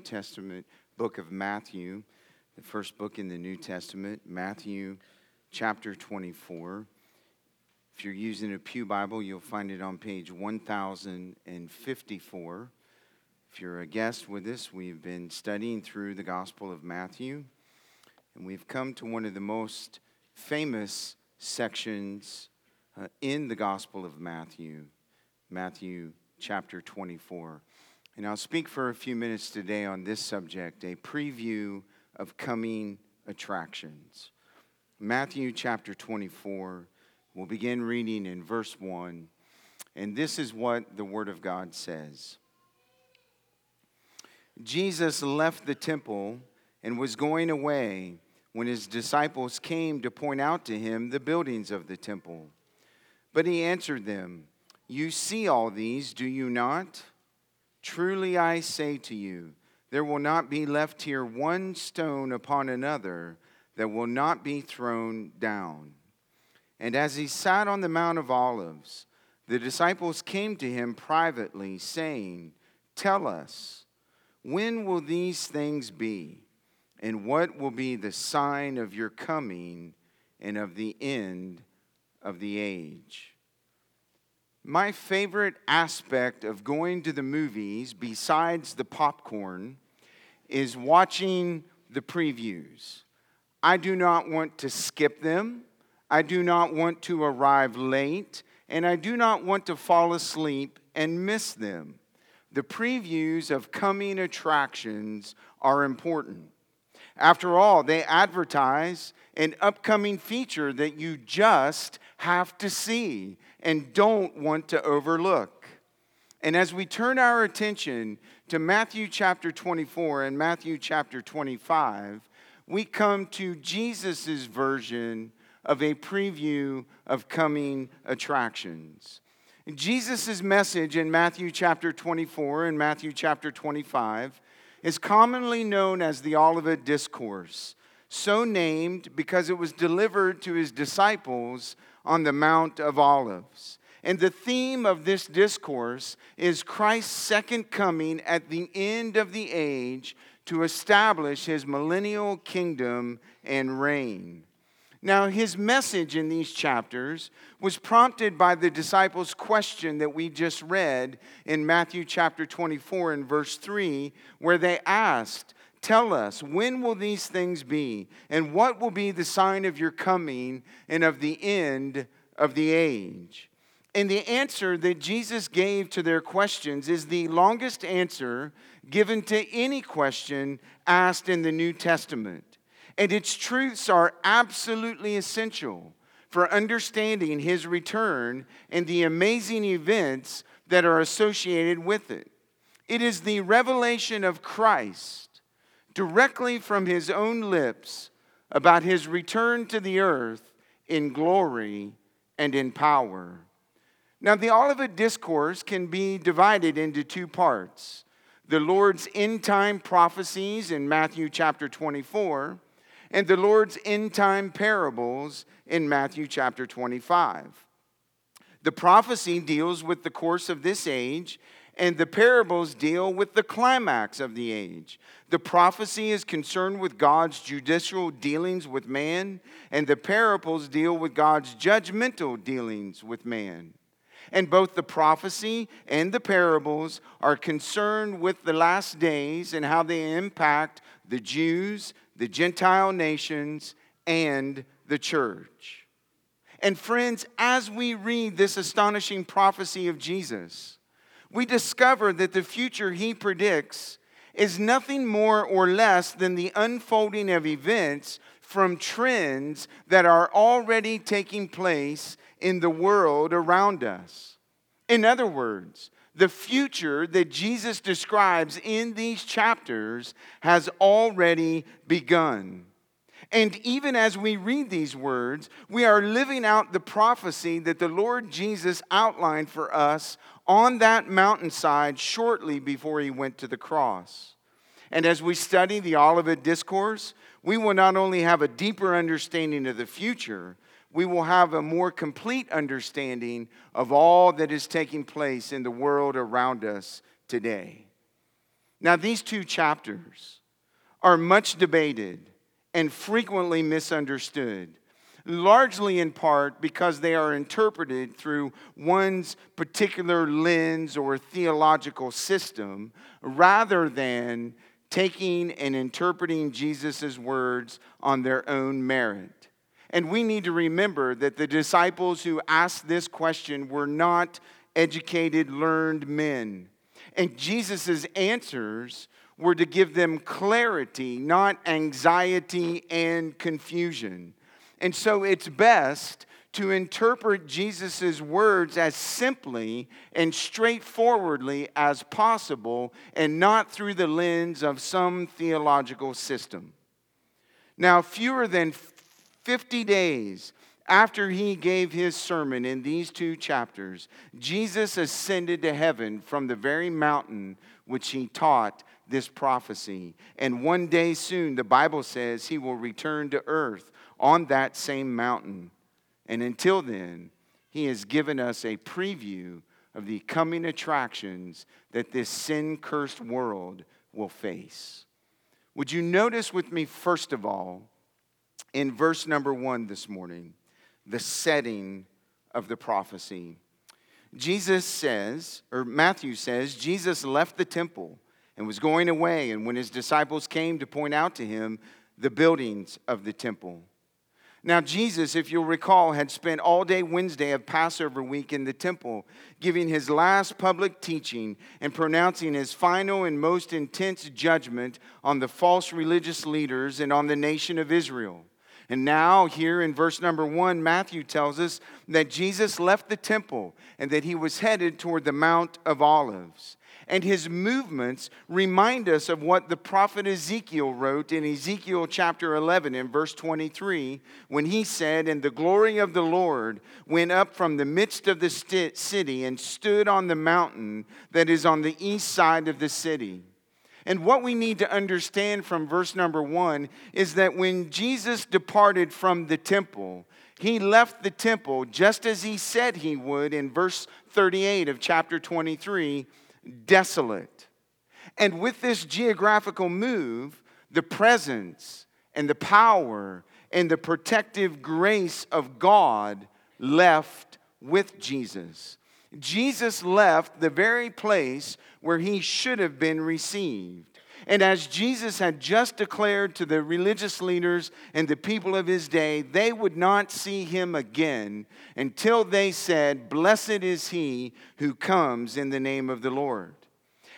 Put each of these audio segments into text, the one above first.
Testament book of Matthew, the first book in the New Testament, Matthew chapter 24. If you're using a Pew Bible, you'll find it on page 1054. If you're a guest with us, we've been studying through the Gospel of Matthew, and we've come to one of the most famous sections uh, in the Gospel of Matthew, Matthew chapter 24. And I'll speak for a few minutes today on this subject a preview of coming attractions. Matthew chapter 24, we'll begin reading in verse 1. And this is what the Word of God says Jesus left the temple and was going away when his disciples came to point out to him the buildings of the temple. But he answered them, You see all these, do you not? Truly I say to you, there will not be left here one stone upon another that will not be thrown down. And as he sat on the Mount of Olives, the disciples came to him privately, saying, Tell us, when will these things be? And what will be the sign of your coming and of the end of the age? My favorite aspect of going to the movies, besides the popcorn, is watching the previews. I do not want to skip them. I do not want to arrive late. And I do not want to fall asleep and miss them. The previews of coming attractions are important. After all, they advertise an upcoming feature that you just have to see and don't want to overlook. And as we turn our attention to Matthew chapter 24 and Matthew chapter 25, we come to Jesus' version of a preview of coming attractions. Jesus' message in Matthew chapter 24 and Matthew chapter 25 is commonly known as the Olivet Discourse, so named because it was delivered to his disciples on the Mount of Olives. And the theme of this discourse is Christ's second coming at the end of the age to establish his millennial kingdom and reign. Now, his message in these chapters was prompted by the disciples' question that we just read in Matthew chapter 24 and verse 3, where they asked, Tell us, when will these things be? And what will be the sign of your coming and of the end of the age? And the answer that Jesus gave to their questions is the longest answer given to any question asked in the New Testament and its truths are absolutely essential for understanding his return and the amazing events that are associated with it. It is the revelation of Christ directly from his own lips about his return to the earth in glory and in power. Now, the Olivet Discourse can be divided into two parts the Lord's end time prophecies in Matthew chapter 24 and the Lord's end time parables in Matthew chapter 25. The prophecy deals with the course of this age, and the parables deal with the climax of the age. The prophecy is concerned with God's judicial dealings with man, and the parables deal with God's judgmental dealings with man. And both the prophecy and the parables are concerned with the last days and how they impact the Jews, the Gentile nations, and the church. And friends, as we read this astonishing prophecy of Jesus, we discover that the future he predicts is nothing more or less than the unfolding of events from trends that are already taking place in the world around us. In other words, the future that Jesus describes in these chapters has already begun. And even as we read these words, we are living out the prophecy that the Lord Jesus outlined for us on that mountainside shortly before he went to the cross. And as we study the Olivet Discourse, we will not only have a deeper understanding of the future, we will have a more complete understanding of all that is taking place in the world around us today. Now, these two chapters are much debated and frequently misunderstood, largely in part because they are interpreted through one's particular lens or theological system rather than taking and interpreting Jesus' words on their own merit. And we need to remember that the disciples who asked this question were not educated, learned men. And Jesus' answers were to give them clarity, not anxiety and confusion. And so it's best to interpret Jesus' words as simply and straightforwardly as possible and not through the lens of some theological system. Now, fewer than 50 days after he gave his sermon in these two chapters, Jesus ascended to heaven from the very mountain which he taught this prophecy. And one day soon, the Bible says he will return to earth on that same mountain. And until then, he has given us a preview of the coming attractions that this sin cursed world will face. Would you notice with me, first of all, in verse number one this morning? the setting of the prophecy. Jesus says, or Matthew says, Jesus left the temple and was going away. And when his disciples came to point out to him the buildings of the temple. Now, Jesus, if you'll recall, had spent all day Wednesday of Passover week in the temple, giving his last public teaching and pronouncing his final and most intense judgment on the false religious leaders and on the nation of Israel. And now, here in verse number one, Matthew tells us that Jesus left the temple and that he was headed toward the Mount of Olives. And his movements remind us of what the prophet Ezekiel wrote in Ezekiel chapter 11 in verse 23 when he said, And the glory of the Lord went up from the midst of the city and stood on the mountain that is on the east side of the city. And what we need to understand from verse number one is that when Jesus departed from the temple, he left the temple just as he said he would in verse 38 of chapter 23 desolate. And with this geographical move, the presence and the power and the protective grace of God left with Jesus. Jesus left the very place where he should have been received. And as Jesus had just declared to the religious leaders and the people of his day, they would not see him again until they said, Blessed is he who comes in the name of the Lord.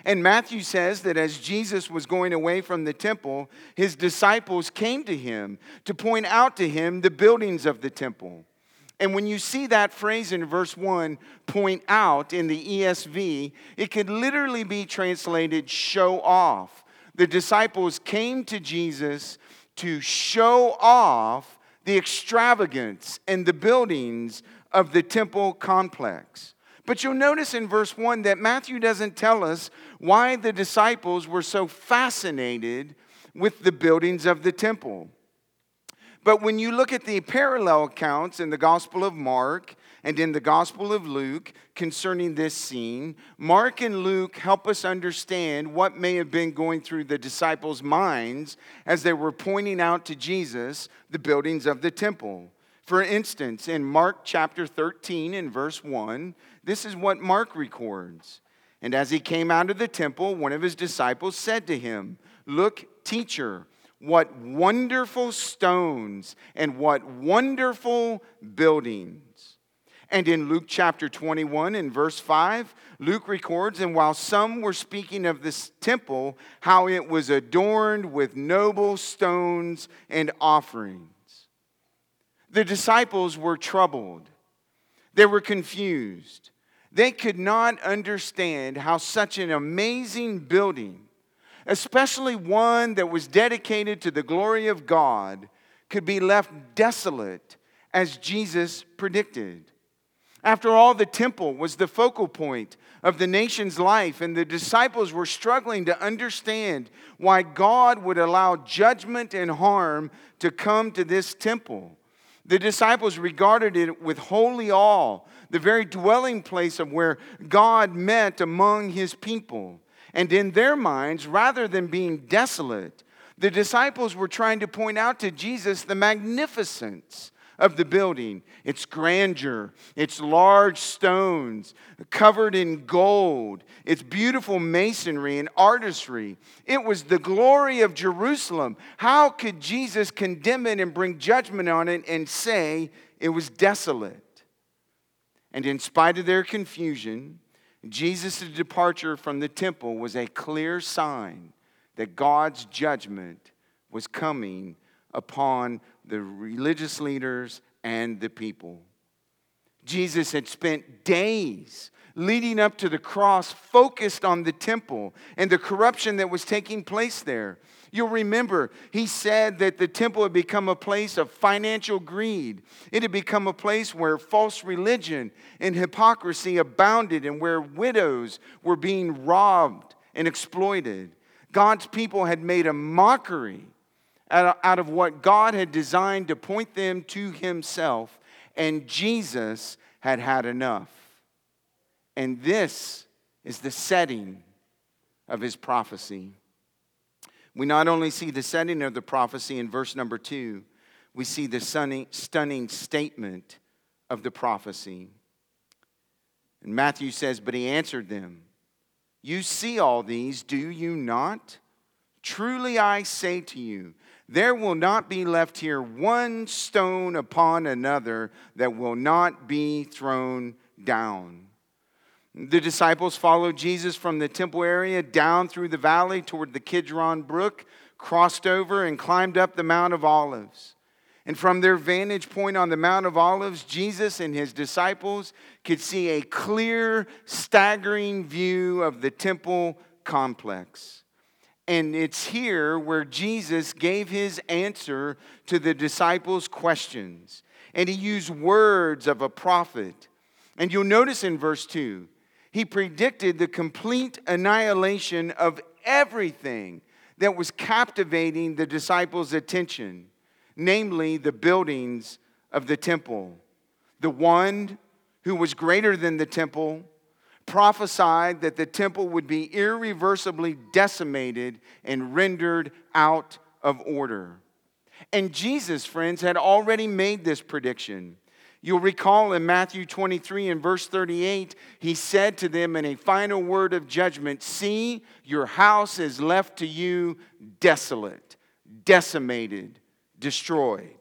And Matthew says that as Jesus was going away from the temple, his disciples came to him to point out to him the buildings of the temple. And when you see that phrase in verse 1, point out in the ESV, it could literally be translated show off. The disciples came to Jesus to show off the extravagance and the buildings of the temple complex. But you'll notice in verse 1 that Matthew doesn't tell us why the disciples were so fascinated with the buildings of the temple. But when you look at the parallel accounts in the Gospel of Mark and in the Gospel of Luke concerning this scene, Mark and Luke help us understand what may have been going through the disciples' minds as they were pointing out to Jesus the buildings of the temple. For instance, in Mark chapter 13 and verse 1, this is what Mark records. And as he came out of the temple, one of his disciples said to him, Look, teacher, what wonderful stones and what wonderful buildings. And in Luke chapter 21 in verse 5, Luke records, and while some were speaking of this temple, how it was adorned with noble stones and offerings. The disciples were troubled, they were confused. They could not understand how such an amazing building especially one that was dedicated to the glory of God, could be left desolate as Jesus predicted. After all, the temple was the focal point of the nation's life, and the disciples were struggling to understand why God would allow judgment and harm to come to this temple. The disciples regarded it with holy awe, the very dwelling place of where God met among his people. And in their minds, rather than being desolate, the disciples were trying to point out to Jesus the magnificence of the building, its grandeur, its large stones covered in gold, its beautiful masonry and artistry. It was the glory of Jerusalem. How could Jesus condemn it and bring judgment on it and say it was desolate? And in spite of their confusion, Jesus' departure from the temple was a clear sign that God's judgment was coming upon the religious leaders and the people. Jesus had spent days leading up to the cross focused on the temple and the corruption that was taking place there. You'll remember, he said that the temple had become a place of financial greed. It had become a place where false religion and hypocrisy abounded and where widows were being robbed and exploited. God's people had made a mockery out of what God had designed to point them to Himself, and Jesus had had enough. And this is the setting of His prophecy. We not only see the setting of the prophecy in verse number two, we see the stunning statement of the prophecy. And Matthew says, But he answered them, You see all these, do you not? Truly I say to you, there will not be left here one stone upon another that will not be thrown down. The disciples followed Jesus from the temple area down through the valley toward the Kidron Brook, crossed over, and climbed up the Mount of Olives. And from their vantage point on the Mount of Olives, Jesus and his disciples could see a clear, staggering view of the temple complex. And it's here where Jesus gave his answer to the disciples' questions. And he used words of a prophet. And you'll notice in verse 2 he predicted the complete annihilation of everything that was captivating the disciples' attention, namely the buildings of the temple. The one who was greater than the temple prophesied that the temple would be irreversibly decimated and rendered out of order. And Jesus, friends, had already made this prediction. You'll recall in Matthew 23 and verse 38, he said to them in a final word of judgment See, your house is left to you desolate, decimated, destroyed.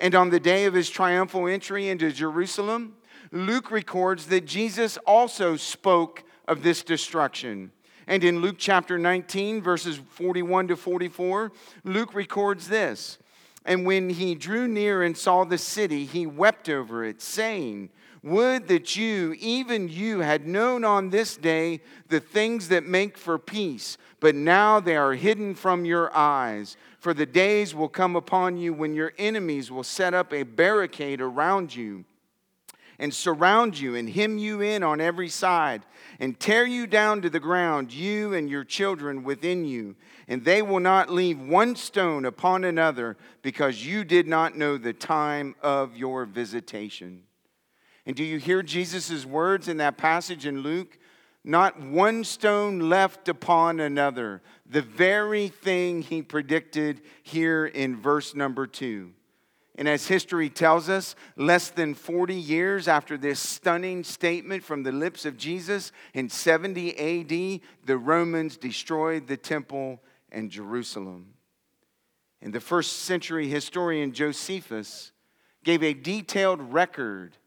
And on the day of his triumphal entry into Jerusalem, Luke records that Jesus also spoke of this destruction. And in Luke chapter 19, verses 41 to 44, Luke records this. And when he drew near and saw the city, he wept over it, saying, Would that you, even you, had known on this day the things that make for peace, but now they are hidden from your eyes. For the days will come upon you when your enemies will set up a barricade around you and surround you and hem you in on every side and tear you down to the ground, you and your children within you. And they will not leave one stone upon another because you did not know the time of your visitation. And do you hear Jesus' words in that passage in Luke? Not one stone left upon another. The very thing he predicted here in verse number two. And as history tells us, less than 40 years after this stunning statement from the lips of Jesus in 70 AD, the Romans destroyed the temple and Jerusalem. And the first century historian Josephus gave a detailed record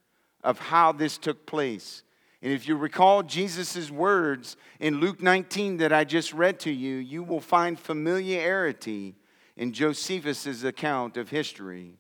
of how this took place. And if you recall Jesus' words in Luke 19 that I just read to you, you will find familiarity in Josephus' account of history.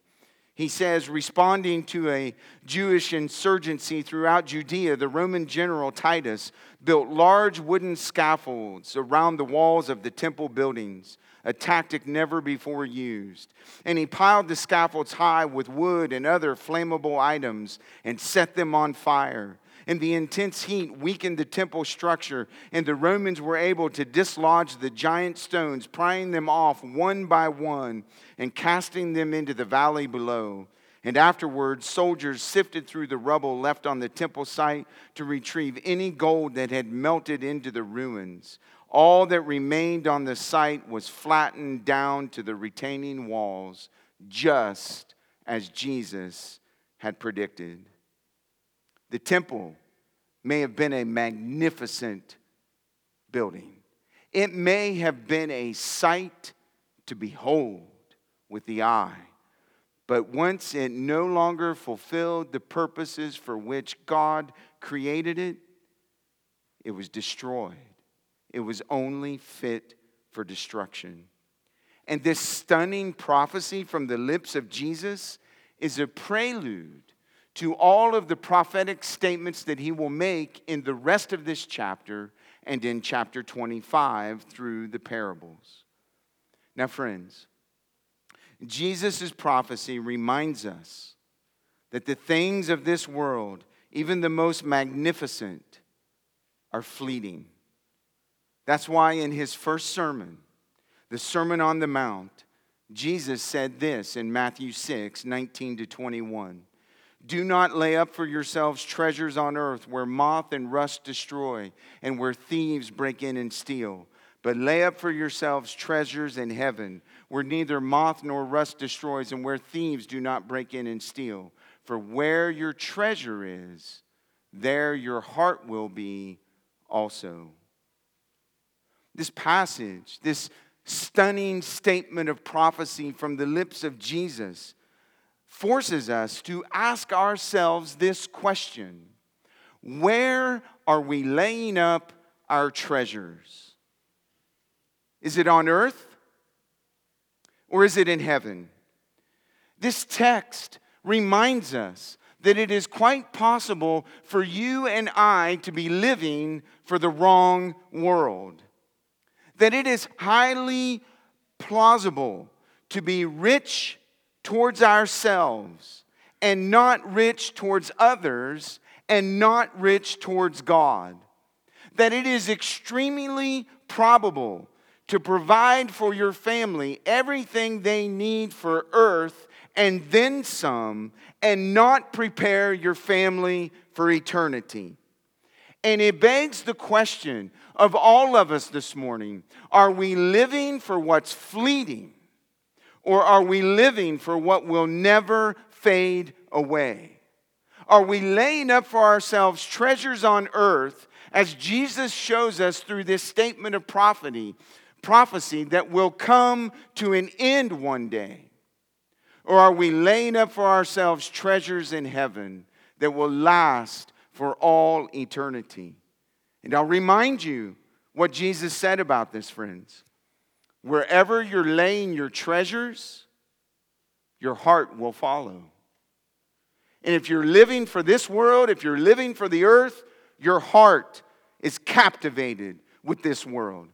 He says, responding to a Jewish insurgency throughout Judea, the Roman general Titus built large wooden scaffolds around the walls of the temple buildings, a tactic never before used. And he piled the scaffolds high with wood and other flammable items and set them on fire and the intense heat weakened the temple structure, and the Romans were able to dislodge the giant stones, prying them off one by one and casting them into the valley below. And afterwards, soldiers sifted through the rubble left on the temple site to retrieve any gold that had melted into the ruins. all that remained on the site was flattened down to the retaining walls, just as Jesus had predicted. The temple may have been a magnificent building, it may have been a sight to behold with the eye. But once it no longer fulfilled the purposes for which God created it, it was destroyed. It was only fit for destruction. And this stunning prophecy from the lips of Jesus is a prelude to all of the prophetic statements that he will make in the rest of this chapter and in chapter 25 through the parables. Now, friends, Jesus' prophecy reminds us that the things of this world, even the most magnificent, are fleeting. That's why in his first sermon, the Sermon on the Mount, Jesus said this in Matthew 6 19 to 21. Do not lay up for yourselves treasures on earth where moth and rust destroy and where thieves break in and steal. But lay up for yourselves treasures in heaven where neither moth nor rust destroys and where thieves do not break in and steal. For where your treasure is, there your heart will be also. This passage, this stunning statement of prophecy from the lips of Jesus, forces us to ask ourselves this question Where are we laying up our treasures? Is it on earth or is it in heaven? This text reminds us that it is quite possible for you and I to be living for the wrong world. That it is highly plausible to be rich towards ourselves and not rich towards others and not rich towards God. That it is extremely probable to provide for your family everything they need for earth and then some, and not prepare your family for eternity. And it begs the question of all of us this morning are we living for what's fleeting, or are we living for what will never fade away? Are we laying up for ourselves treasures on earth as Jesus shows us through this statement of prophecy, prophecy that will come to an end one day? Or are we laying up for ourselves treasures in heaven that will last for all eternity? And I'll remind you what Jesus said about this, friends. Wherever you're laying your treasures, your heart will follow. And if you're living for this world, if you're living for the earth, your heart is captivated with this world.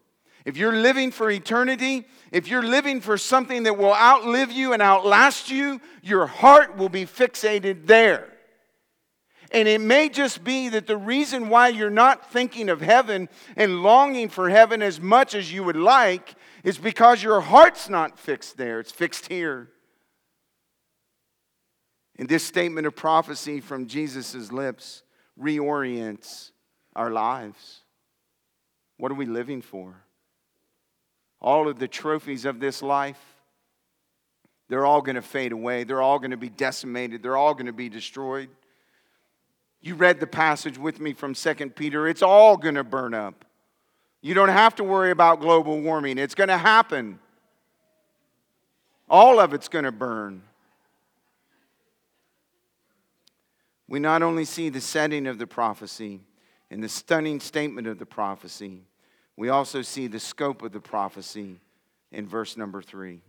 If you're living for eternity, if you're living for something that will outlive you and outlast you, your heart will be fixated there. And it may just be that the reason why you're not thinking of heaven and longing for heaven as much as you would like is because your heart's not fixed there, it's fixed here. And this statement of prophecy from Jesus' lips reorients our lives. What are we living for? All of the trophies of this life, they're all going to fade away. They're all going to be decimated. They're all going to be destroyed. You read the passage with me from 2 Peter. It's all going to burn up. You don't have to worry about global warming, it's going to happen. All of it's going to burn. We not only see the setting of the prophecy and the stunning statement of the prophecy, we also see the scope of the prophecy in verse number three.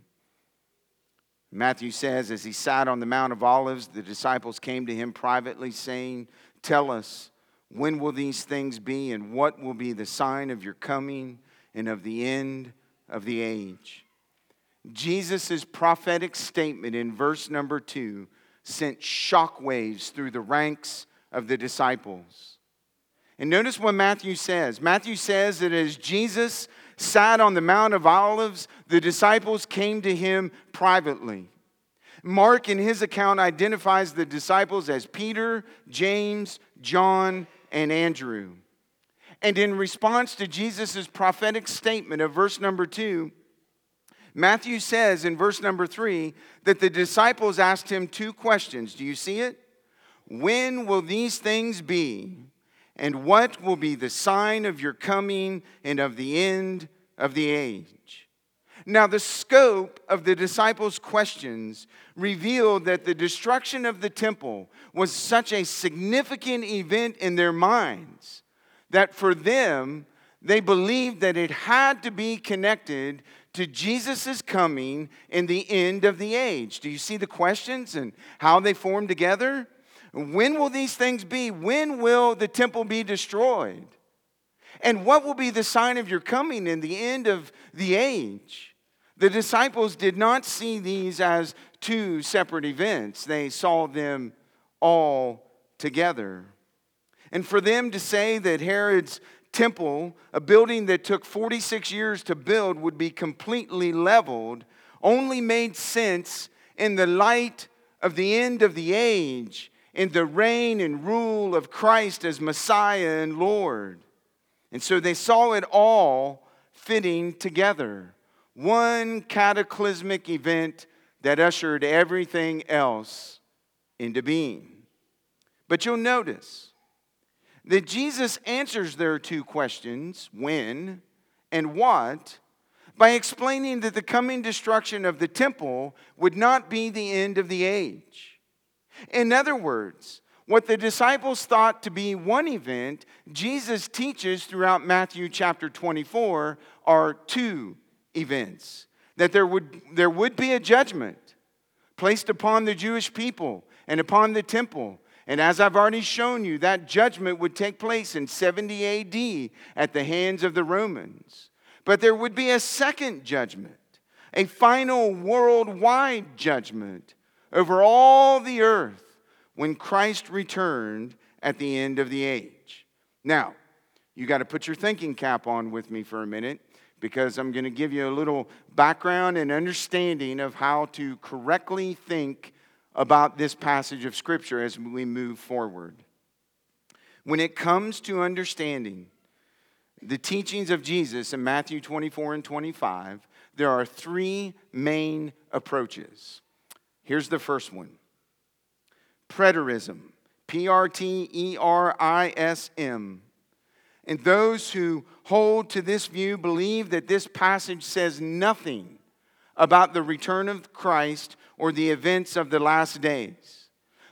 Matthew says, as he sat on the Mount of Olives, the disciples came to him privately, saying, Tell us, when will these things be, and what will be the sign of your coming and of the end of the age? Jesus' prophetic statement in verse number two sent shockwaves through the ranks of the disciples. And notice what Matthew says. Matthew says that as Jesus sat on the Mount of Olives, the disciples came to him privately. Mark, in his account, identifies the disciples as Peter, James, John, and Andrew. And in response to Jesus' prophetic statement of verse number two, Matthew says in verse number three that the disciples asked him two questions. Do you see it? When will these things be? And what will be the sign of your coming and of the end of the age? Now, the scope of the disciples' questions revealed that the destruction of the temple was such a significant event in their minds that for them, they believed that it had to be connected to Jesus' coming in the end of the age. Do you see the questions and how they form together? When will these things be? When will the temple be destroyed? And what will be the sign of your coming in the end of the age? The disciples did not see these as two separate events, they saw them all together. And for them to say that Herod's temple, a building that took 46 years to build, would be completely leveled, only made sense in the light of the end of the age, in the reign and rule of Christ as Messiah and Lord. And so they saw it all fitting together. One cataclysmic event that ushered everything else into being. But you'll notice, that Jesus answers their two questions, when and what, by explaining that the coming destruction of the temple would not be the end of the age. In other words, what the disciples thought to be one event, Jesus teaches throughout Matthew chapter 24 are two events. That there would, there would be a judgment placed upon the Jewish people and upon the temple and as I've already shown you, that judgment would take place in 70 AD at the hands of the Romans. But there would be a second judgment, a final worldwide judgment over all the earth when Christ returned at the end of the age. Now, you got to put your thinking cap on with me for a minute because I'm going to give you a little background and understanding of how to correctly think about this passage of Scripture as we move forward. When it comes to understanding the teachings of Jesus in Matthew 24 and 25, there are three main approaches. Here's the first one preterism, P R T E R I S M. And those who hold to this view believe that this passage says nothing about the return of Christ or the events of the last days.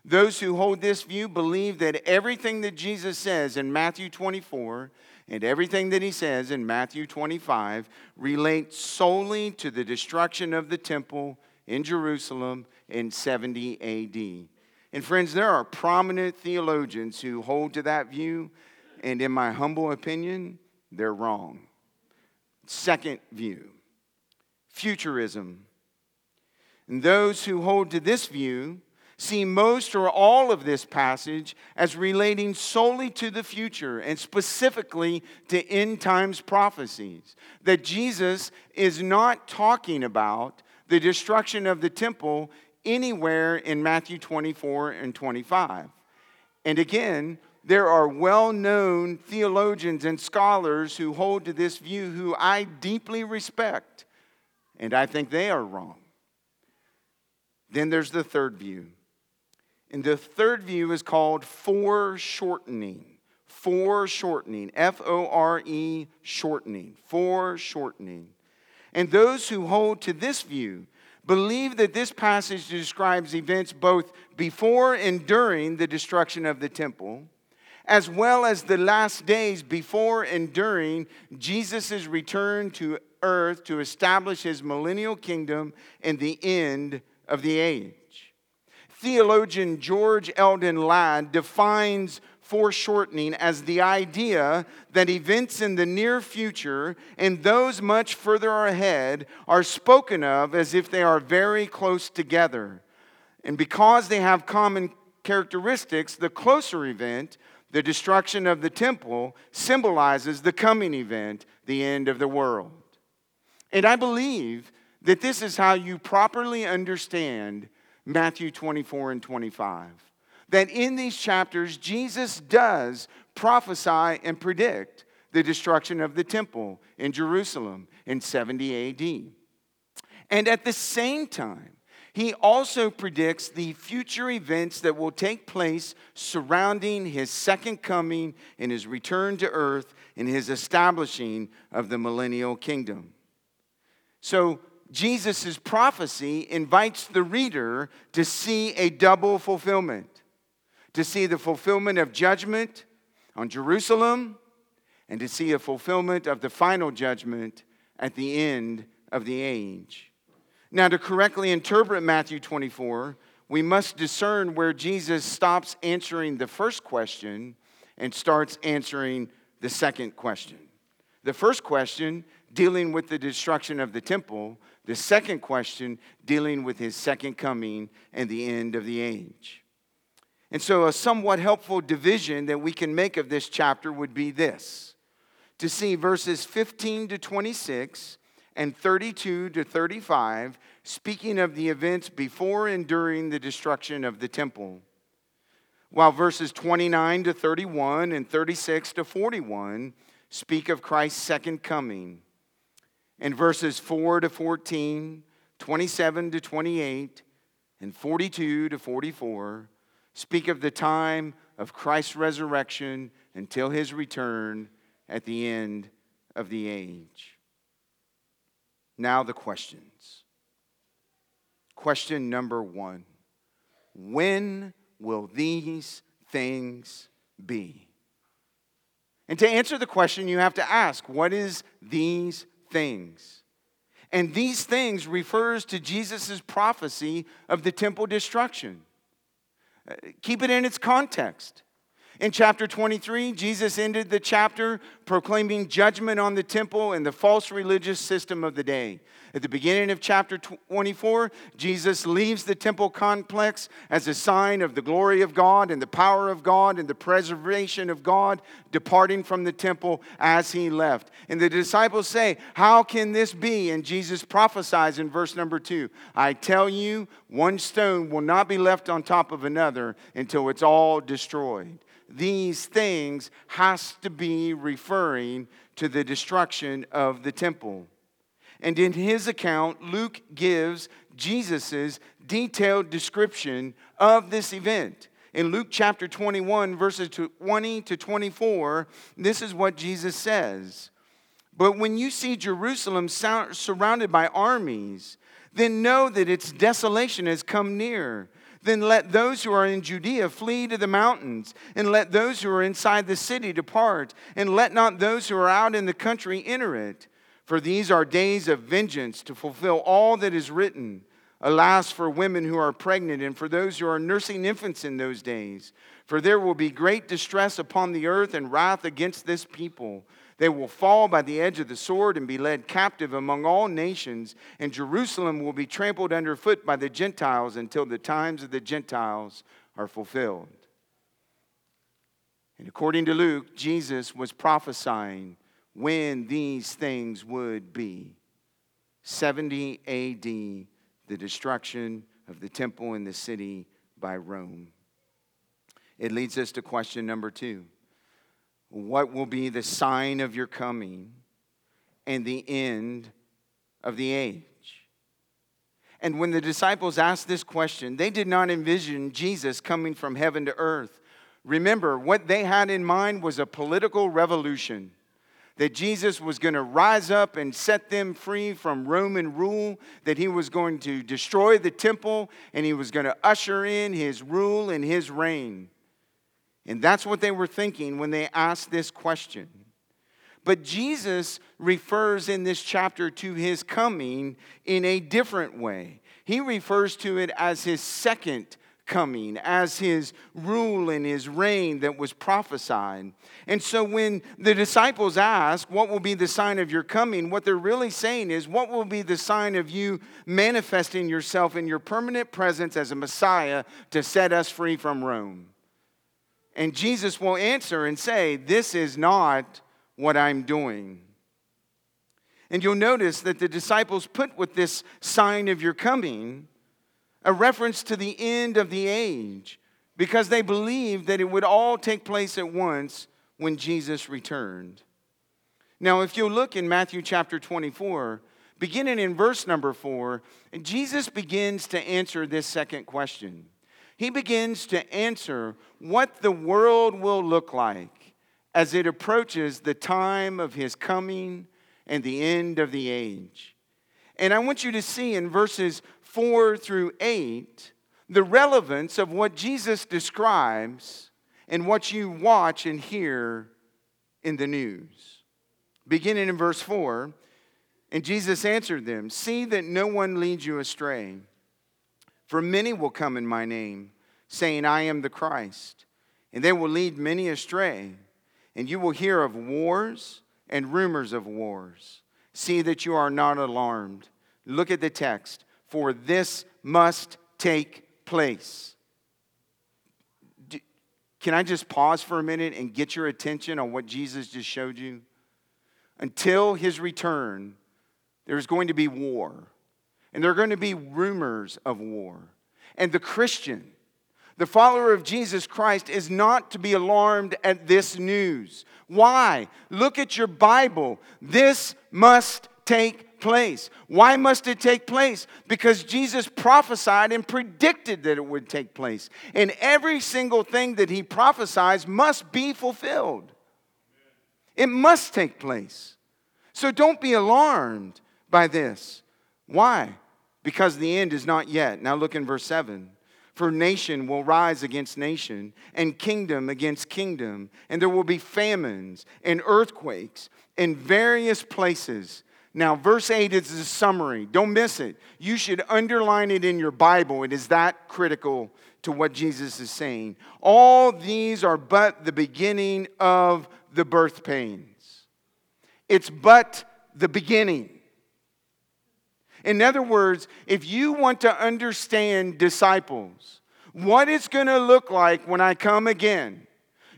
Those who hold this view believe that everything that Jesus says in Matthew 24 and everything that he says in Matthew 25 relates solely to the destruction of the temple in Jerusalem in 70 AD. And friends, there are prominent theologians who hold to that view, and in my humble opinion, they're wrong. Second view futurism. And those who hold to this view see most or all of this passage as relating solely to the future and specifically to end times prophecies. That Jesus is not talking about the destruction of the temple anywhere in Matthew 24 and 25. And again, there are well known theologians and scholars who hold to this view who I deeply respect and I think they are wrong. Then there's the third view. And the third view is called foreshortening. Foreshortening. F O R E shortening. Foreshortening. And those who hold to this view believe that this passage describes events both before and during the destruction of the temple, as well as the last days before and during Jesus' return to earth to establish his millennial kingdom and the end of the age. Theologian George Eldon Ladd defines foreshortening as the idea that events in the near future and those much further ahead are spoken of as if they are very close together. And because they have common characteristics, the closer event, the destruction of the temple, symbolizes the coming event, the end of the world. And I believe that this is how you properly understand Matthew 24 and 25. That in these chapters, Jesus does prophesy and predict the destruction of the temple in Jerusalem in 70 AD. And at the same time, he also predicts the future events that will take place surrounding his second coming and his return to earth and his establishing of the millennial kingdom. So, Jesus' prophecy invites the reader to see a double fulfillment, to see the fulfillment of judgment on Jerusalem, and to see a fulfillment of the final judgment at the end of the age. Now, to correctly interpret Matthew 24, we must discern where Jesus stops answering the first question and starts answering the second question. The first question dealing with the destruction of the temple, the second question dealing with his second coming and the end of the age. And so, a somewhat helpful division that we can make of this chapter would be this to see verses 15 to 26 and 32 to 35, speaking of the events before and during the destruction of the temple. While verses 29 to 31 and 36 to 41 speak of Christ's second coming. And verses 4 to 14, 27 to 28, and 42 to 44 speak of the time of Christ's resurrection until his return at the end of the age. Now, the questions. Question number one When will these things be? And to answer the question, you have to ask, what is these things? And these things refers to Jesus' prophecy of the temple destruction. Uh, keep it in its context. In chapter 23, Jesus ended the chapter proclaiming judgment on the temple and the false religious system of the day. At the beginning of chapter 24, Jesus leaves the temple complex as a sign of the glory of God and the power of God and the preservation of God, departing from the temple as he left. And the disciples say, How can this be? And Jesus prophesies in verse number two I tell you, one stone will not be left on top of another until it's all destroyed these things has to be referring to the destruction of the temple. And in his account, Luke gives Jesus' detailed description of this event. In Luke chapter 21, verses 20 to 24, this is what Jesus says. But when you see Jerusalem surrounded by armies, then know that its desolation has come near then let those who are in Judea flee to the mountains, and let those who are inside the city depart, and let not those who are out in the country enter it. For these are days of vengeance to fulfill all that is written. Alas, for women who are pregnant, and for those who are nursing infants in those days. For there will be great distress upon the earth and wrath against this people. They will fall by the edge of the sword and be led captive among all nations, and Jerusalem will be trampled underfoot by the Gentiles until the times of the Gentiles are fulfilled. And according to Luke, Jesus was prophesying when these things would be 70 AD, the destruction of the temple and the city by Rome. It leads us to question number two what will be the sign of your coming and the end of the age? And when the disciples asked this question, they did not envision Jesus coming from heaven to earth. Remember, what they had in mind was a political revolution. That Jesus was going to rise up and set them free from Roman rule, that he was going to destroy the temple, and he was going to usher in his rule and his reign. And that's what they were thinking when they asked this question. But Jesus refers in this chapter to his coming in a different way. He refers to it as his second coming, as his rule and his reign that was prophesied. And so when the disciples ask, What will be the sign of your coming? what they're really saying is, What will be the sign of you manifesting yourself in your permanent presence as a Messiah to set us free from Rome? And Jesus will answer and say, This is not what I'm doing. And you'll notice that the disciples put with this sign of your coming a reference to the end of the age because they believed that it would all take place at once when Jesus returned. Now, if you look in Matthew chapter 24, beginning in verse number 4, Jesus begins to answer this second question. He begins to answer what the world will look like as it approaches the time of his coming and the end of the age. And I want you to see in verses 4 through 8 the relevance of what Jesus describes and what you watch and hear in the news. Beginning in verse 4, and Jesus answered them See that no one leads you astray. For many will come in my name, saying, I am the Christ, and they will lead many astray. And you will hear of wars and rumors of wars. See that you are not alarmed. Look at the text. For this must take place. Can I just pause for a minute and get your attention on what Jesus just showed you? Until his return, there's going to be war, and there are going to be rumors of war. And the Christian, the follower of Jesus Christ, is not to be alarmed at this news. Why? Look at your Bible. This must take place. Why must it take place? Because Jesus prophesied and predicted that it would take place. And every single thing that he prophesies must be fulfilled. It must take place. So don't be alarmed by this. Why? Because the end is not yet. Now look in verse 7. For nation will rise against nation, and kingdom against kingdom, and there will be famines and earthquakes in various places now, verse 8 is a summary. Don't miss it. You should underline it in your Bible. It is that critical to what Jesus is saying. All these are but the beginning of the birth pains. It's but the beginning. In other words, if you want to understand disciples, what it's going to look like when I come again,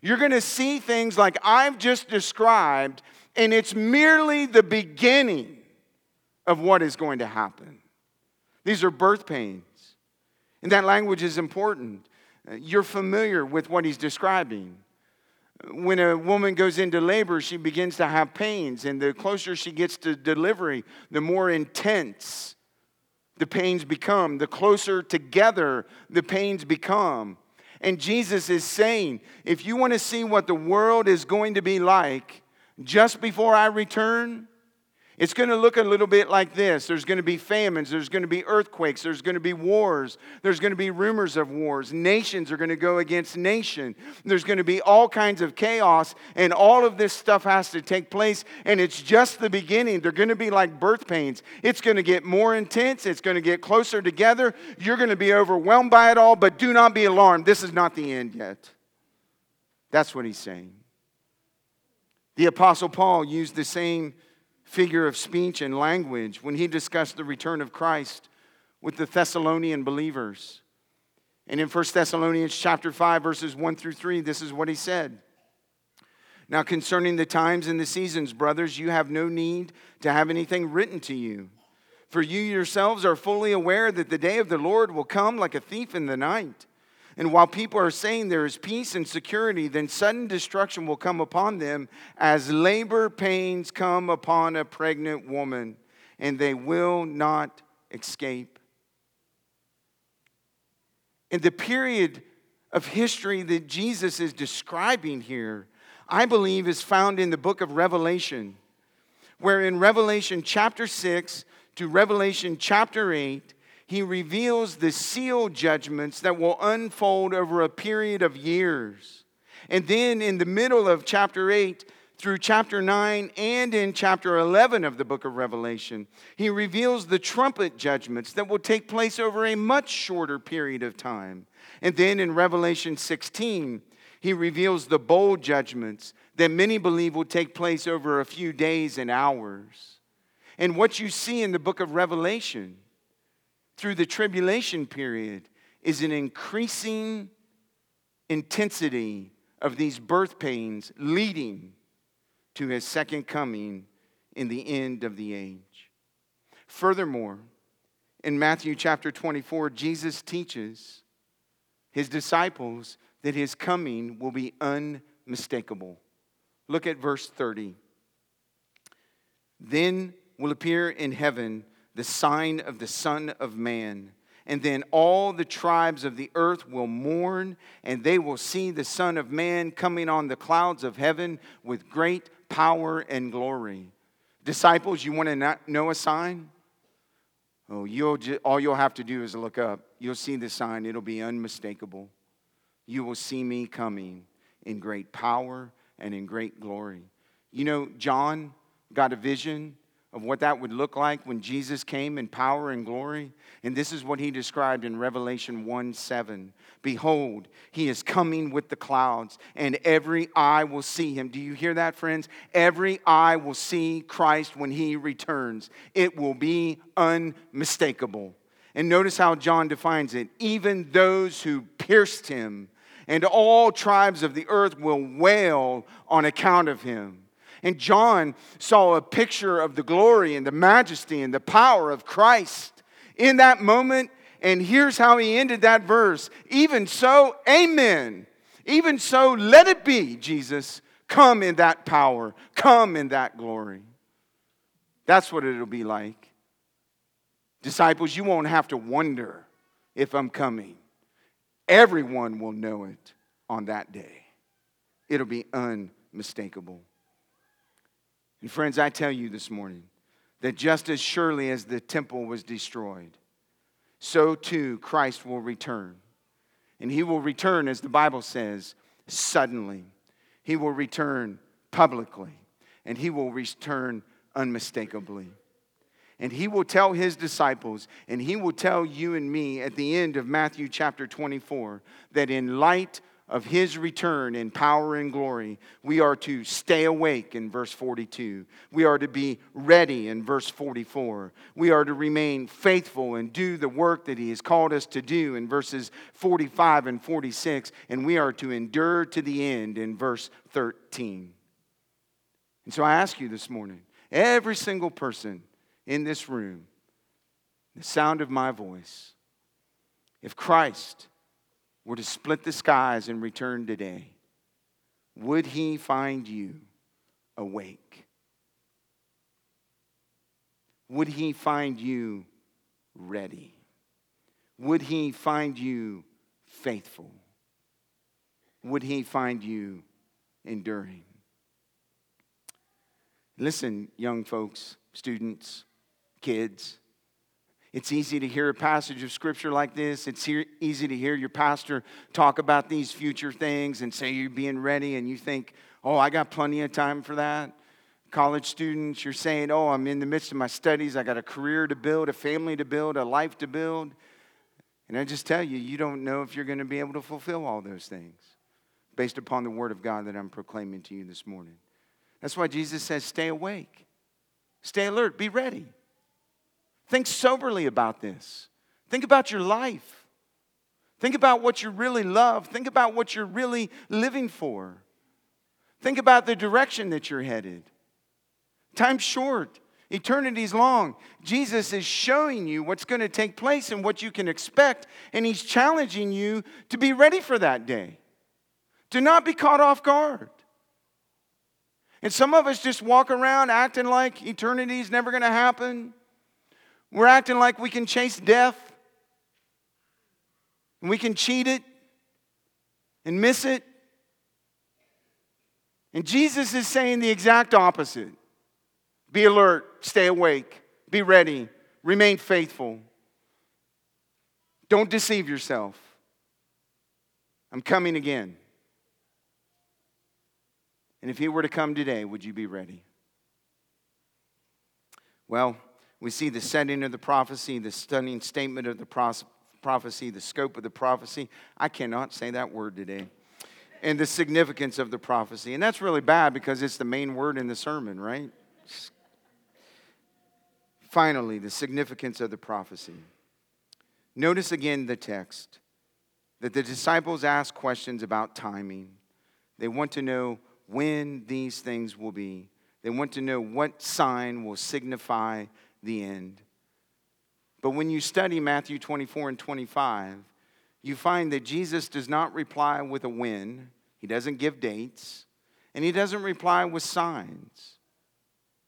you're going to see things like I've just described and it's merely the beginning of what is going to happen. These are birth pains. And that language is important. Uh, you're familiar with what he's describing. When a woman goes into labor, she begins to have pains, and the closer she gets to delivery, the more intense the pains become. The closer together the pains become. And Jesus is saying, if you want to see what the world is going to be like, just before I return, it's going to look a little bit like this. There's going to be famines, there's going to be earthquakes, there's going to be wars, there's going to be rumors of wars. Nations are going to go against nation. There's going to be all kinds of chaos, and all of this stuff has to take place, and it's just the beginning. They're going to be like birth pains. It's going to get more intense, it's going to get closer together. You're going to be overwhelmed by it all, but do not be alarmed. This is not the end yet. That's what he's saying. The Apostle Paul used the same figure of speech and language when he discussed the return of Christ with the Thessalonian believers. And in 1 Thessalonians chapter 5 verses 1 through 3 this is what he said. Now concerning the times and the seasons brothers you have no need to have anything written to you for you yourselves are fully aware that the day of the Lord will come like a thief in the night. And while people are saying there is peace and security, then sudden destruction will come upon them as labor pains come upon a pregnant woman, and they will not escape. In the period of history that Jesus is describing here, I believe is found in the book of Revelation, where in Revelation chapter 6 to Revelation chapter 8, he reveals the seal judgments that will unfold over a period of years. And then in the middle of chapter 8 through chapter 9 and in chapter 11 of the book of Revelation, he reveals the trumpet judgments that will take place over a much shorter period of time. And then in Revelation 16, he reveals the bowl judgments that many believe will take place over a few days and hours. And what you see in the book of Revelation through the tribulation period is an increasing intensity of these birth pains leading to his second coming in the end of the age. Furthermore, in Matthew chapter 24, Jesus teaches his disciples that his coming will be unmistakable. Look at verse 30. Then will appear in heaven the sign of the Son of Man. And then all the tribes of the earth will mourn, and they will see the Son of Man coming on the clouds of heaven with great power and glory. Disciples, you want to know a sign? Oh, you'll just, all you'll have to do is look up. You'll see the sign, it'll be unmistakable. You will see me coming in great power and in great glory. You know, John got a vision of what that would look like when Jesus came in power and glory. And this is what he described in Revelation 1 7. Behold, he is coming with the clouds, and every eye will see him. Do you hear that, friends? Every eye will see Christ when he returns. It will be unmistakable. And notice how John defines it even those who pierced him, and all tribes of the earth will wail on account of him. And John saw a picture of the glory and the majesty and the power of Christ in that moment. And here's how he ended that verse Even so, amen. Even so, let it be, Jesus. Come in that power, come in that glory. That's what it'll be like. Disciples, you won't have to wonder if I'm coming. Everyone will know it on that day. It'll be unmistakable. And friends, I tell you this morning that just as surely as the temple was destroyed, so too Christ will return. And he will return, as the Bible says, suddenly. He will return publicly, and he will return unmistakably. And he will tell his disciples, and he will tell you and me at the end of Matthew chapter 24, that in light of his return in power and glory, we are to stay awake in verse 42. We are to be ready in verse 44. We are to remain faithful and do the work that he has called us to do in verses 45 and 46. And we are to endure to the end in verse 13. And so I ask you this morning, every single person in this room, the sound of my voice, if Christ were to split the skies and return today, would he find you awake? Would he find you ready? Would he find you faithful? Would he find you enduring? Listen, young folks, students, kids. It's easy to hear a passage of scripture like this. It's easy to hear your pastor talk about these future things and say you're being ready, and you think, oh, I got plenty of time for that. College students, you're saying, oh, I'm in the midst of my studies. I got a career to build, a family to build, a life to build. And I just tell you, you don't know if you're going to be able to fulfill all those things based upon the word of God that I'm proclaiming to you this morning. That's why Jesus says, stay awake, stay alert, be ready. Think soberly about this. Think about your life. Think about what you really love. Think about what you're really living for. Think about the direction that you're headed. Time's short, eternity's long. Jesus is showing you what's going to take place and what you can expect, and He's challenging you to be ready for that day, to not be caught off guard. And some of us just walk around acting like eternity's never going to happen. We're acting like we can chase death and we can cheat it and miss it. And Jesus is saying the exact opposite be alert, stay awake, be ready, remain faithful. Don't deceive yourself. I'm coming again. And if he were to come today, would you be ready? Well, we see the setting of the prophecy, the stunning statement of the prophecy, the scope of the prophecy. I cannot say that word today. And the significance of the prophecy. And that's really bad because it's the main word in the sermon, right? Finally, the significance of the prophecy. Notice again the text that the disciples ask questions about timing. They want to know when these things will be. They want to know what sign will signify the end. But when you study Matthew 24 and 25, you find that Jesus does not reply with a when, he doesn't give dates, and he doesn't reply with signs.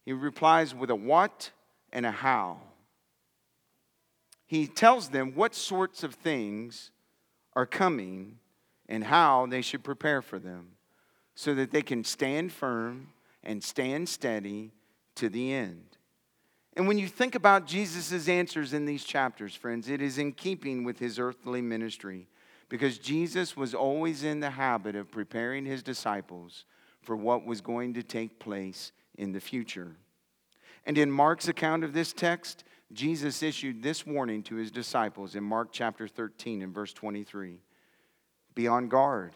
He replies with a what and a how. He tells them what sorts of things are coming and how they should prepare for them so that they can stand firm and stand steady to the end. And when you think about Jesus' answers in these chapters, friends, it is in keeping with his earthly ministry because Jesus was always in the habit of preparing his disciples for what was going to take place in the future. And in Mark's account of this text, Jesus issued this warning to his disciples in Mark chapter 13 and verse 23 Be on guard.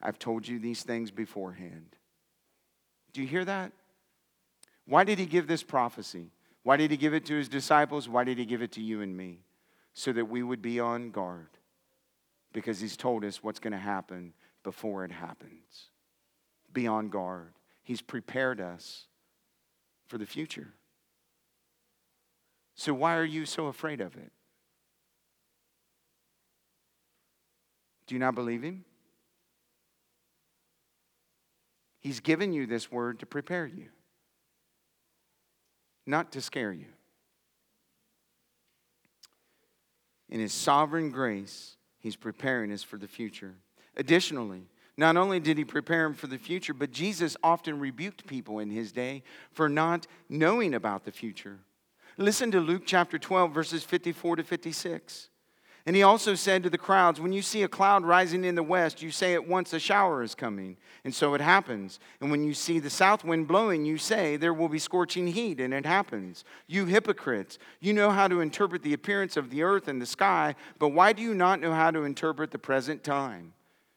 I've told you these things beforehand. Do you hear that? Why did he give this prophecy? Why did he give it to his disciples? Why did he give it to you and me? So that we would be on guard. Because he's told us what's going to happen before it happens. Be on guard. He's prepared us for the future. So, why are you so afraid of it? Do you not believe him? He's given you this word to prepare you not to scare you. In His sovereign grace, He's preparing us for the future. Additionally, not only did He prepare Him for the future, but Jesus often rebuked people in His day for not knowing about the future. Listen to Luke chapter 12, verses 54 to 56. And he also said to the crowds, When you see a cloud rising in the west, you say at once a shower is coming. And so it happens. And when you see the south wind blowing, you say, There will be scorching heat. And it happens. You hypocrites, you know how to interpret the appearance of the earth and the sky, but why do you not know how to interpret the present time?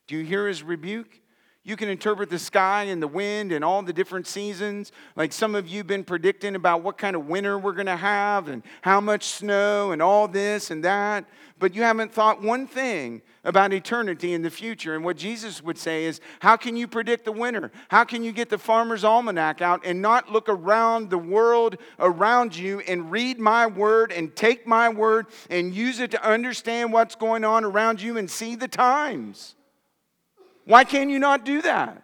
Do you hear his rebuke? You can interpret the sky and the wind and all the different seasons. Like some of you have been predicting about what kind of winter we're going to have and how much snow and all this and that. But you haven't thought one thing about eternity in the future. And what Jesus would say is, How can you predict the winter? How can you get the farmer's almanac out and not look around the world around you and read my word and take my word and use it to understand what's going on around you and see the times? Why can you not do that?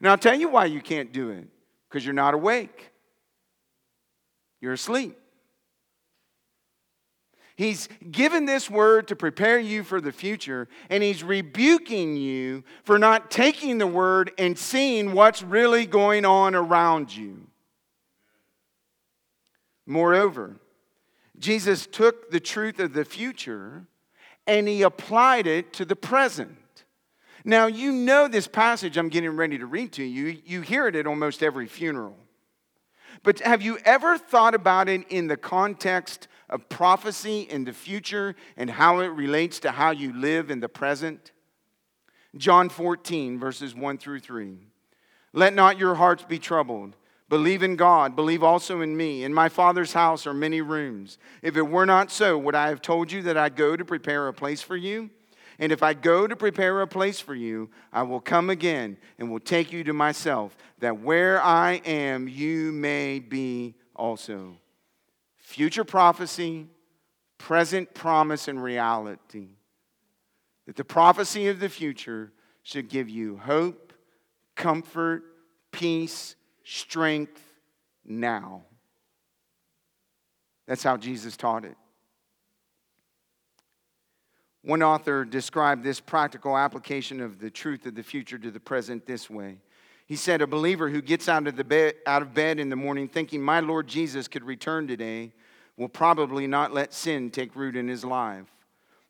Now, I'll tell you why you can't do it because you're not awake, you're asleep. He's given this word to prepare you for the future, and he's rebuking you for not taking the word and seeing what's really going on around you. Moreover, Jesus took the truth of the future and he applied it to the present. Now, you know this passage I'm getting ready to read to you. You hear it at almost every funeral. But have you ever thought about it in the context of prophecy in the future and how it relates to how you live in the present? John 14, verses 1 through 3. Let not your hearts be troubled. Believe in God, believe also in me. In my Father's house are many rooms. If it were not so, would I have told you that I go to prepare a place for you? And if I go to prepare a place for you, I will come again and will take you to myself, that where I am, you may be also. Future prophecy, present promise, and reality. That the prophecy of the future should give you hope, comfort, peace, strength now. That's how Jesus taught it. One author described this practical application of the truth of the future to the present this way. He said, A believer who gets out of, the bed, out of bed in the morning thinking, My Lord Jesus could return today, will probably not let sin take root in his life.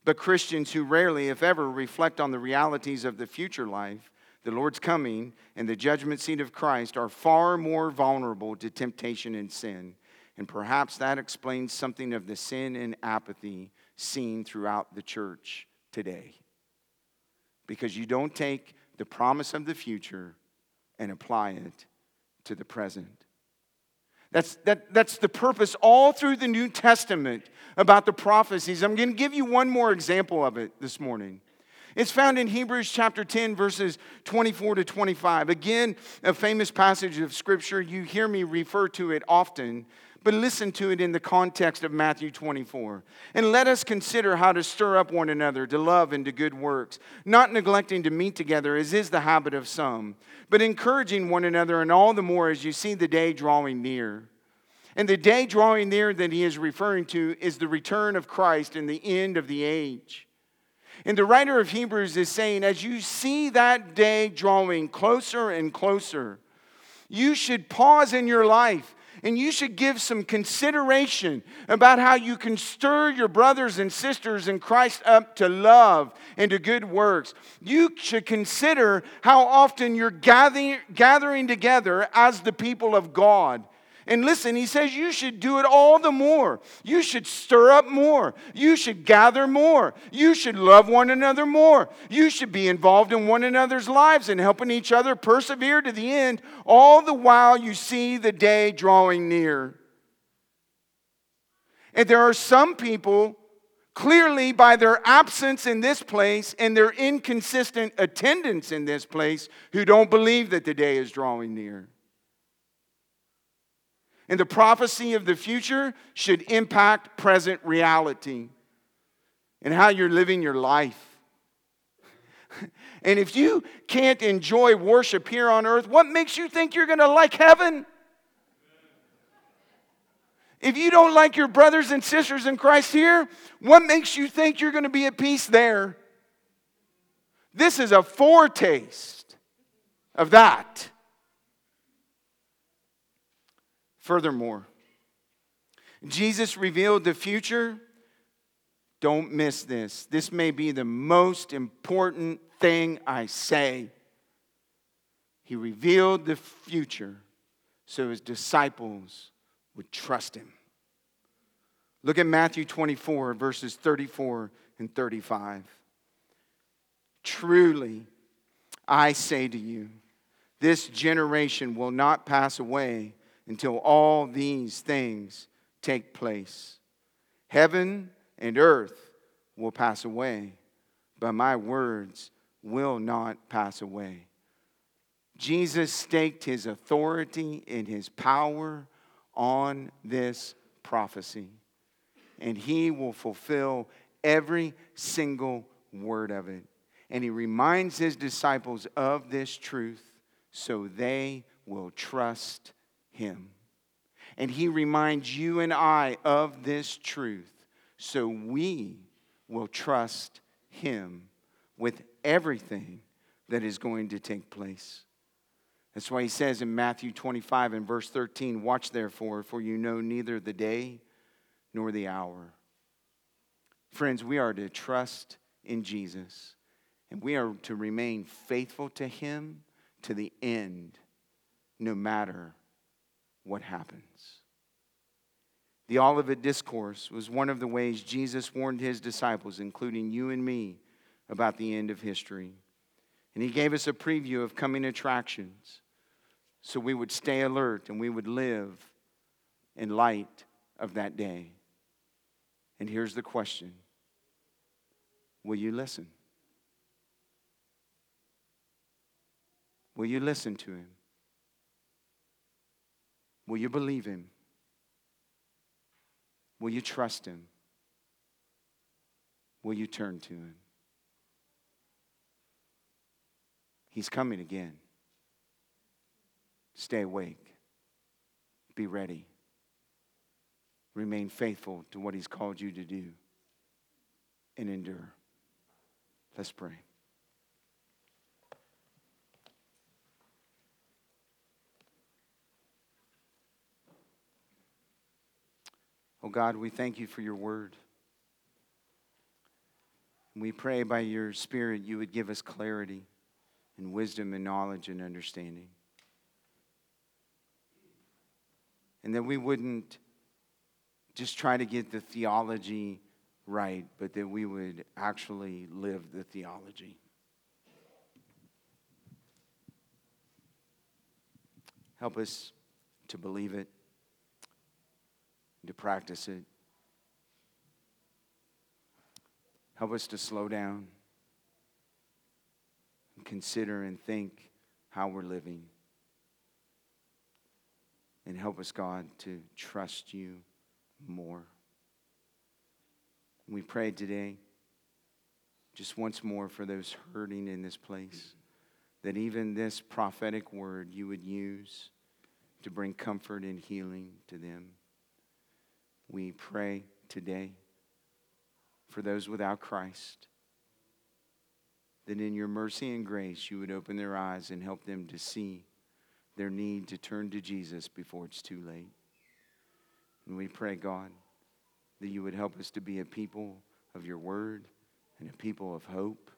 But Christians who rarely, if ever, reflect on the realities of the future life, the Lord's coming, and the judgment seat of Christ are far more vulnerable to temptation and sin. And perhaps that explains something of the sin and apathy seen throughout the church today. Because you don't take the promise of the future and apply it to the present. That's, that, that's the purpose all through the New Testament about the prophecies. I'm going to give you one more example of it this morning. It's found in Hebrews chapter 10, verses 24 to 25. Again, a famous passage of scripture. You hear me refer to it often, but listen to it in the context of Matthew 24. And let us consider how to stir up one another to love and to good works, not neglecting to meet together, as is the habit of some, but encouraging one another, and all the more as you see the day drawing near. And the day drawing near that he is referring to is the return of Christ and the end of the age. And the writer of Hebrews is saying, as you see that day drawing closer and closer, you should pause in your life and you should give some consideration about how you can stir your brothers and sisters in Christ up to love and to good works. You should consider how often you're gathering, gathering together as the people of God and listen, he says you should do it all the more. You should stir up more. You should gather more. You should love one another more. You should be involved in one another's lives and helping each other persevere to the end, all the while you see the day drawing near. And there are some people, clearly by their absence in this place and their inconsistent attendance in this place, who don't believe that the day is drawing near. And the prophecy of the future should impact present reality and how you're living your life. and if you can't enjoy worship here on earth, what makes you think you're going to like heaven? If you don't like your brothers and sisters in Christ here, what makes you think you're going to be at peace there? This is a foretaste of that. Furthermore, Jesus revealed the future. Don't miss this. This may be the most important thing I say. He revealed the future so his disciples would trust him. Look at Matthew 24, verses 34 and 35. Truly, I say to you, this generation will not pass away until all these things take place. Heaven and earth will pass away, but my words will not pass away. Jesus staked his authority and his power on this prophecy, and he will fulfill every single word of it. And he reminds his disciples of this truth so they will trust him. And he reminds you and I of this truth so we will trust him with everything that is going to take place. That's why he says in Matthew 25 and verse 13, Watch therefore, for you know neither the day nor the hour. Friends, we are to trust in Jesus, and we are to remain faithful to him to the end, no matter what happens. The Olivet Discourse was one of the ways Jesus warned his disciples, including you and me, about the end of history. And he gave us a preview of coming attractions so we would stay alert and we would live in light of that day. And here's the question Will you listen? Will you listen to him? Will you believe him? Will you trust him? Will you turn to him? He's coming again. Stay awake. Be ready. Remain faithful to what he's called you to do and endure. Let's pray. Oh God, we thank you for your word. We pray by your Spirit you would give us clarity and wisdom and knowledge and understanding. And that we wouldn't just try to get the theology right, but that we would actually live the theology. Help us to believe it to practice it. Help us to slow down and consider and think how we're living. And help us, God, to trust you more. We pray today, just once more, for those hurting in this place, that even this prophetic word you would use to bring comfort and healing to them. We pray today for those without Christ, that in your mercy and grace you would open their eyes and help them to see their need to turn to Jesus before it's too late. And we pray, God, that you would help us to be a people of your word and a people of hope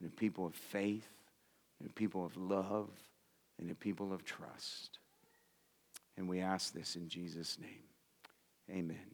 and a people of faith and a people of love and a people of trust. And we ask this in Jesus' name. Amen.